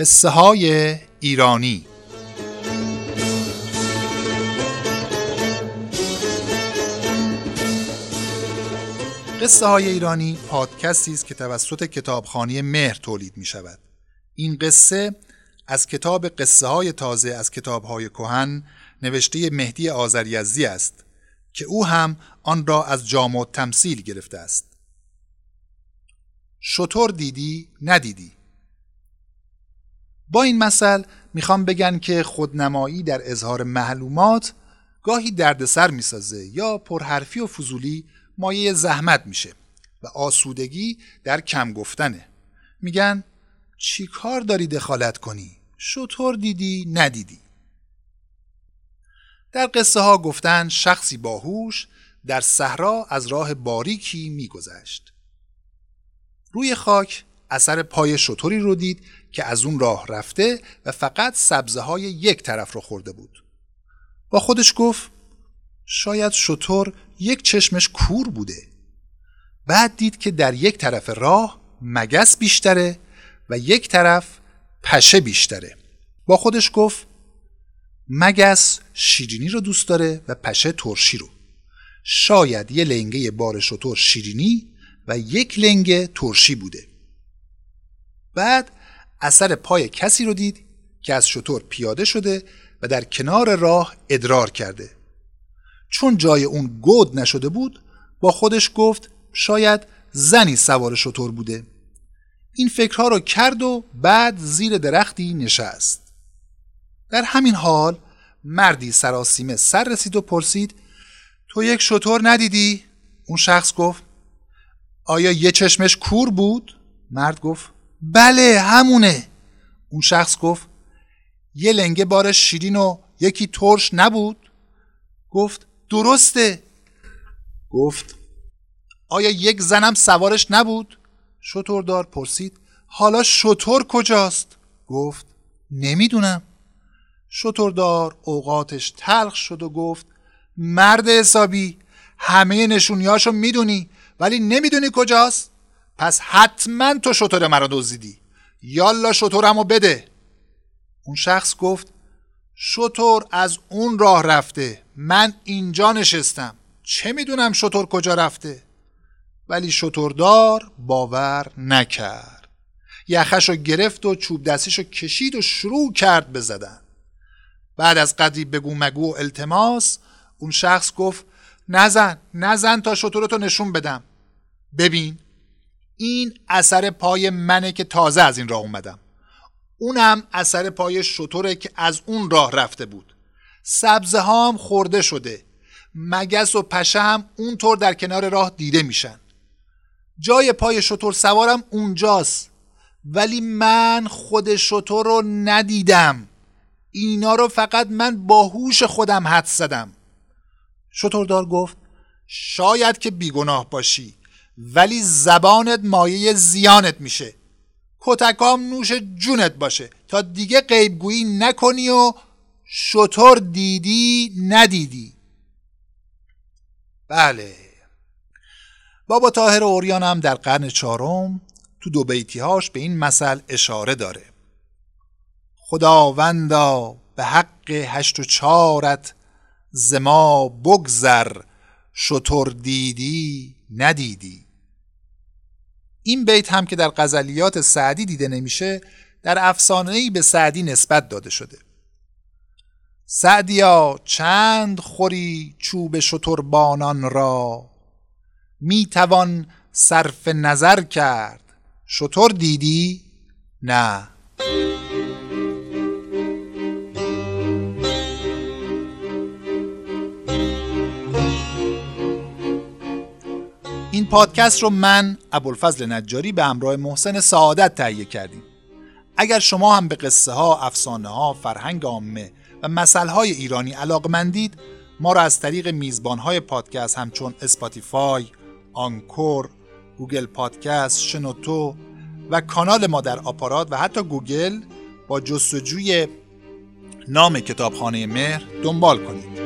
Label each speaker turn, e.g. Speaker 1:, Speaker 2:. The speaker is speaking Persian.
Speaker 1: قصه های ایرانی قصه های ایرانی پادکستی است که توسط کتابخانه مهر تولید می شود. این قصه از کتاب قصه های تازه از کتاب های کهن نوشته مهدی آذریزدی است که او هم آن را از جامع تمثیل گرفته است. شطور دیدی ندیدی با این مثل می‌خوام بگن که خودنمایی در اظهار معلومات گاهی دردسر می‌سازه یا پرحرفی و فضولی مایه زحمت میشه و آسودگی در کم گفتنه. میگن چی کار داری دخالت کنی؟ شطور دیدی ندیدی؟ در قصه ها گفتن شخصی باهوش در صحرا از راه باریکی میگذشت. روی خاک اثر پای شطوری رو دید که از اون راه رفته و فقط سبزه های یک طرف رو خورده بود. با خودش گفت شاید شطور یک چشمش کور بوده. بعد دید که در یک طرف راه مگس بیشتره و یک طرف پشه بیشتره. با خودش گفت مگس شیرینی رو دوست داره و پشه ترشی رو. شاید یه لنگه بار شطور شیرینی و یک لنگه ترشی بوده. بعد اثر پای کسی رو دید که از شطور پیاده شده و در کنار راه ادرار کرده چون جای اون گود نشده بود با خودش گفت شاید زنی سوار شطور بوده این فکرها رو کرد و بعد زیر درختی نشست در همین حال مردی سراسیمه سر رسید و پرسید تو یک شطور ندیدی؟ اون شخص گفت آیا یه چشمش کور بود؟ مرد گفت بله همونه. اون شخص گفت یه لنگه بارش شیرین و یکی ترش نبود؟ گفت درسته. گفت آیا یک زنم سوارش نبود؟ شطوردار پرسید حالا شطور کجاست؟ گفت نمی‌دونم. شطوردار اوقاتش تلخ شد و گفت مرد حسابی همه نشونیاشو می‌دونی ولی نمی‌دونی کجاست؟ پس حتما تو شطور مرا دزدیدی. یالا شطورمو بده. اون شخص گفت شطور از اون راه رفته. من اینجا نشستم. چه می‌دونم شطور کجا رفته؟ ولی شطوردار باور نکرد. یخش گرفت و چوب دستیشو کشید و شروع کرد بزدن بعد از قدری بگو مگو و التماس اون شخص گفت نزن نزن تا شطورتو نشون بدم. ببین این اثر پای منه که تازه از این راه اومدم. اونم اثر پای شطوره که از اون راه رفته بود. سبزه خورده شده. مگس و پشه هم اونطور در کنار راه دیده میشن. جای پای شطور سوارم اونجاست. ولی من خود شطور رو ندیدم. اینا رو فقط من با هوش خودم حد زدم. شطوردار گفت شاید که بیگناه باشی. ولی زبانت مایه زیانت میشه. کتکام نوش جونت باشه. تا دیگه غیبگویی نکنی و شطور دیدی ندیدی. بله. بابا تاهر اوریان هم در قرن چهارم تو دو بیتیهاش به این مثل اشاره داره. خداوندا به حق هشت و چارت زما بگذر شطور دیدی ندیدی. این بیت هم که در غزلیات سعدی دیده نمیشه در افسانه‌ای به سعدی نسبت داده شده. سعدیا چند خوری چوب شتربانان را؟ می توان صرف نظر کرد. شتر دیدی؟ نه. پادکست رو من ابوالفضل نجاری به همراه محسن سعادت تهیه کردیم. اگر شما هم به قصه ها، افسانه ها، فرهنگ عامه و مثل های ایرانی علاقمندید ما را از طریق میزبان های پادکست همچون اسپاتیفای، Anchor، گوگل پادکست، شنوتو و کانال ما در آپارات و حتی گوگل با جستجوی نام کتابخانه مهر دنبال کنید.